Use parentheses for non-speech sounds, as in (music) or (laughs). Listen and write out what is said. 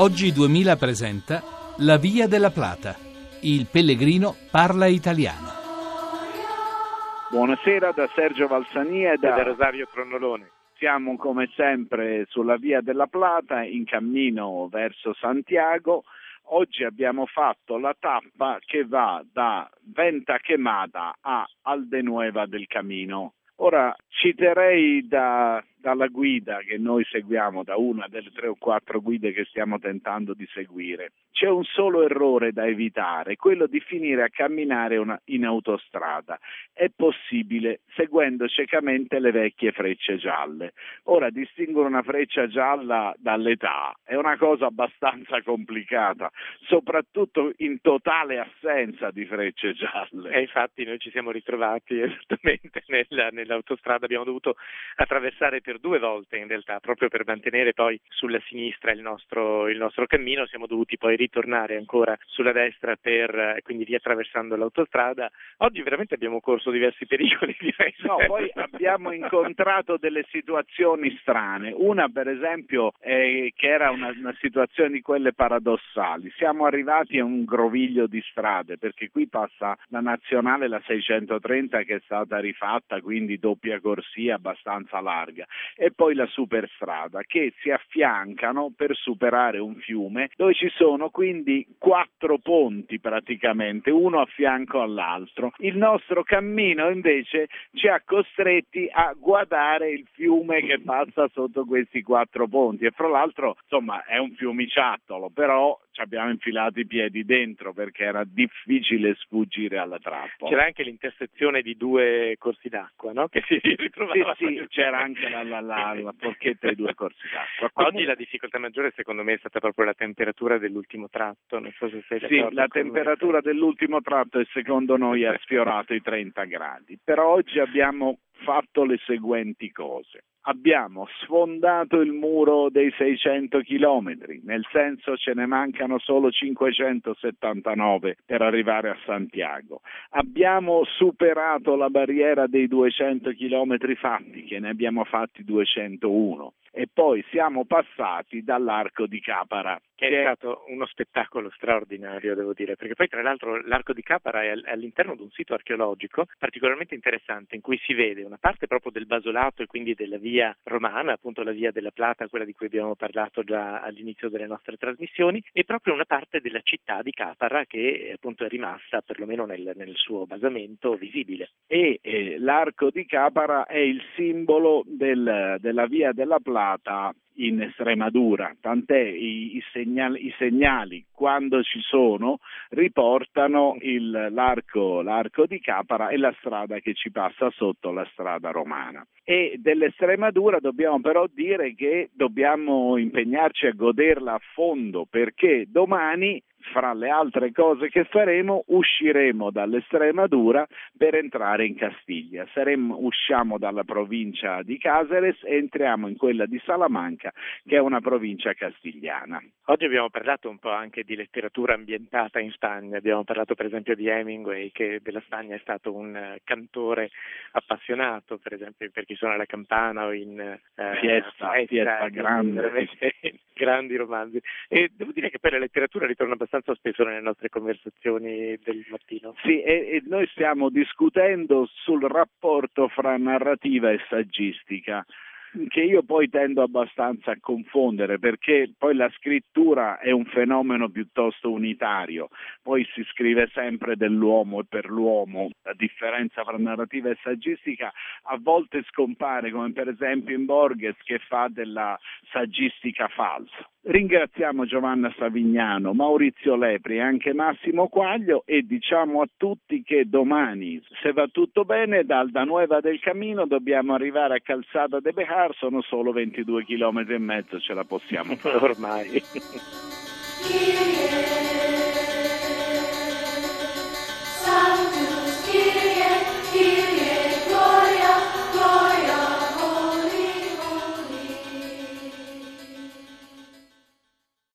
Oggi 2000 presenta La Via della Plata. Il pellegrino parla italiano. Buonasera da Sergio Valsania e da, da Rosario Tronnolone. Siamo come sempre sulla Via della Plata in cammino verso Santiago. Oggi abbiamo fatto la tappa che va da Venta Quemada a Aldenueva del Camino. Ora citerei da dalla guida che noi seguiamo, da una delle tre o quattro guide che stiamo tentando di seguire. C'è un solo errore da evitare, quello di finire a camminare una, in autostrada. È possibile seguendo ciecamente le vecchie frecce gialle. Ora, distinguere una freccia gialla dall'età è una cosa abbastanza complicata, soprattutto in totale assenza di frecce gialle. E infatti noi ci siamo ritrovati esattamente nella, nell'autostrada, abbiamo dovuto attraversare per due volte in realtà, proprio per mantenere poi sulla sinistra il nostro, il nostro cammino, siamo dovuti poi ritornare ancora sulla destra per, quindi riattraversando l'autostrada. Oggi veramente abbiamo corso diversi pericoli, (laughs) direi. No, poi abbiamo incontrato delle situazioni strane. Una, per esempio, eh, che era una, una situazione di quelle paradossali. Siamo arrivati a un groviglio di strade, perché qui passa la nazionale, la 630, che è stata rifatta, quindi doppia corsia abbastanza larga e poi la superstrada che si affiancano per superare un fiume dove ci sono quindi quattro ponti praticamente, uno a fianco all'altro. Il nostro cammino invece ci ha costretti a guardare il fiume che passa sotto questi quattro ponti e fra l'altro insomma è un fiumiciattolo, però ci abbiamo infilato i piedi dentro perché era difficile sfuggire alla trappola. C'era anche l'intersezione di due corsi d'acqua, no? Che si ritrovava. Sì, sì, c'era anche la, la, la, la porchetta dei due corsi d'acqua. (laughs) Oggi la difficoltà maggiore secondo me è stata proprio la temperatura dell'ultimo tratto, non so se sei d'accordo. Sì, la temperatura me. dell'ultimo tratto secondo noi ha sfiorato i 30 gradi, però oggi abbiamo fatto le seguenti cose abbiamo sfondato il muro dei 600 chilometri, nel senso ce ne mancano solo 579 per arrivare a Santiago. Abbiamo superato la barriera dei 200 chilometri fatti, che ne abbiamo fatti 201 e poi siamo passati dall'arco di Capara. Che è stato uno spettacolo straordinario, devo dire, perché poi tra l'altro l'arco di Capara è all'interno di un sito archeologico particolarmente interessante in cui si vede una parte proprio del basolato e quindi della via romana, appunto la via della Plata, quella di cui abbiamo parlato già all'inizio delle nostre trasmissioni, e proprio una parte della città di Capara che appunto è rimasta perlomeno nel, nel suo basamento visibile. E eh, l'arco di Capara è il simbolo del, della via della Plata in Estremadura, tant'è i, i, segnali, i segnali, quando ci sono riportano il, l'arco, l'arco di Capara e la strada che ci passa sotto la strada romana. E dell'Estremadura dobbiamo però dire che dobbiamo impegnarci a goderla a fondo perché domani fra le altre cose che faremo, usciremo dall'Estremadura per entrare in Castiglia. Saremo, usciamo dalla provincia di Caseres e entriamo in quella di Salamanca, che è una provincia castigliana. Oggi abbiamo parlato un po' anche di letteratura ambientata in Spagna, abbiamo parlato per esempio di Hemingway, che della Spagna è stato un eh, cantore appassionato, per esempio per chi suona la campana o in eh, Fiesta, Fiesta, Fiesta grande. (laughs) grandi romanzi. E devo dire che poi la letteratura ritorna abbastanza abbastanza spesso nelle nostre conversazioni del mattino. Sì, e, e noi stiamo discutendo sul rapporto fra narrativa e saggistica che io poi tendo abbastanza a confondere perché poi la scrittura è un fenomeno piuttosto unitario, poi si scrive sempre dell'uomo e per l'uomo, la differenza tra narrativa e saggistica a volte scompare come per esempio in Borges che fa della saggistica falsa. Ringraziamo Giovanna Savignano, Maurizio Lepri e anche Massimo Quaglio e diciamo a tutti che domani, se va tutto bene, dal Danueva del Camino dobbiamo arrivare a Calzada de Bejar, sono solo 22 km e mezzo, ce la possiamo fare ormai. (laughs)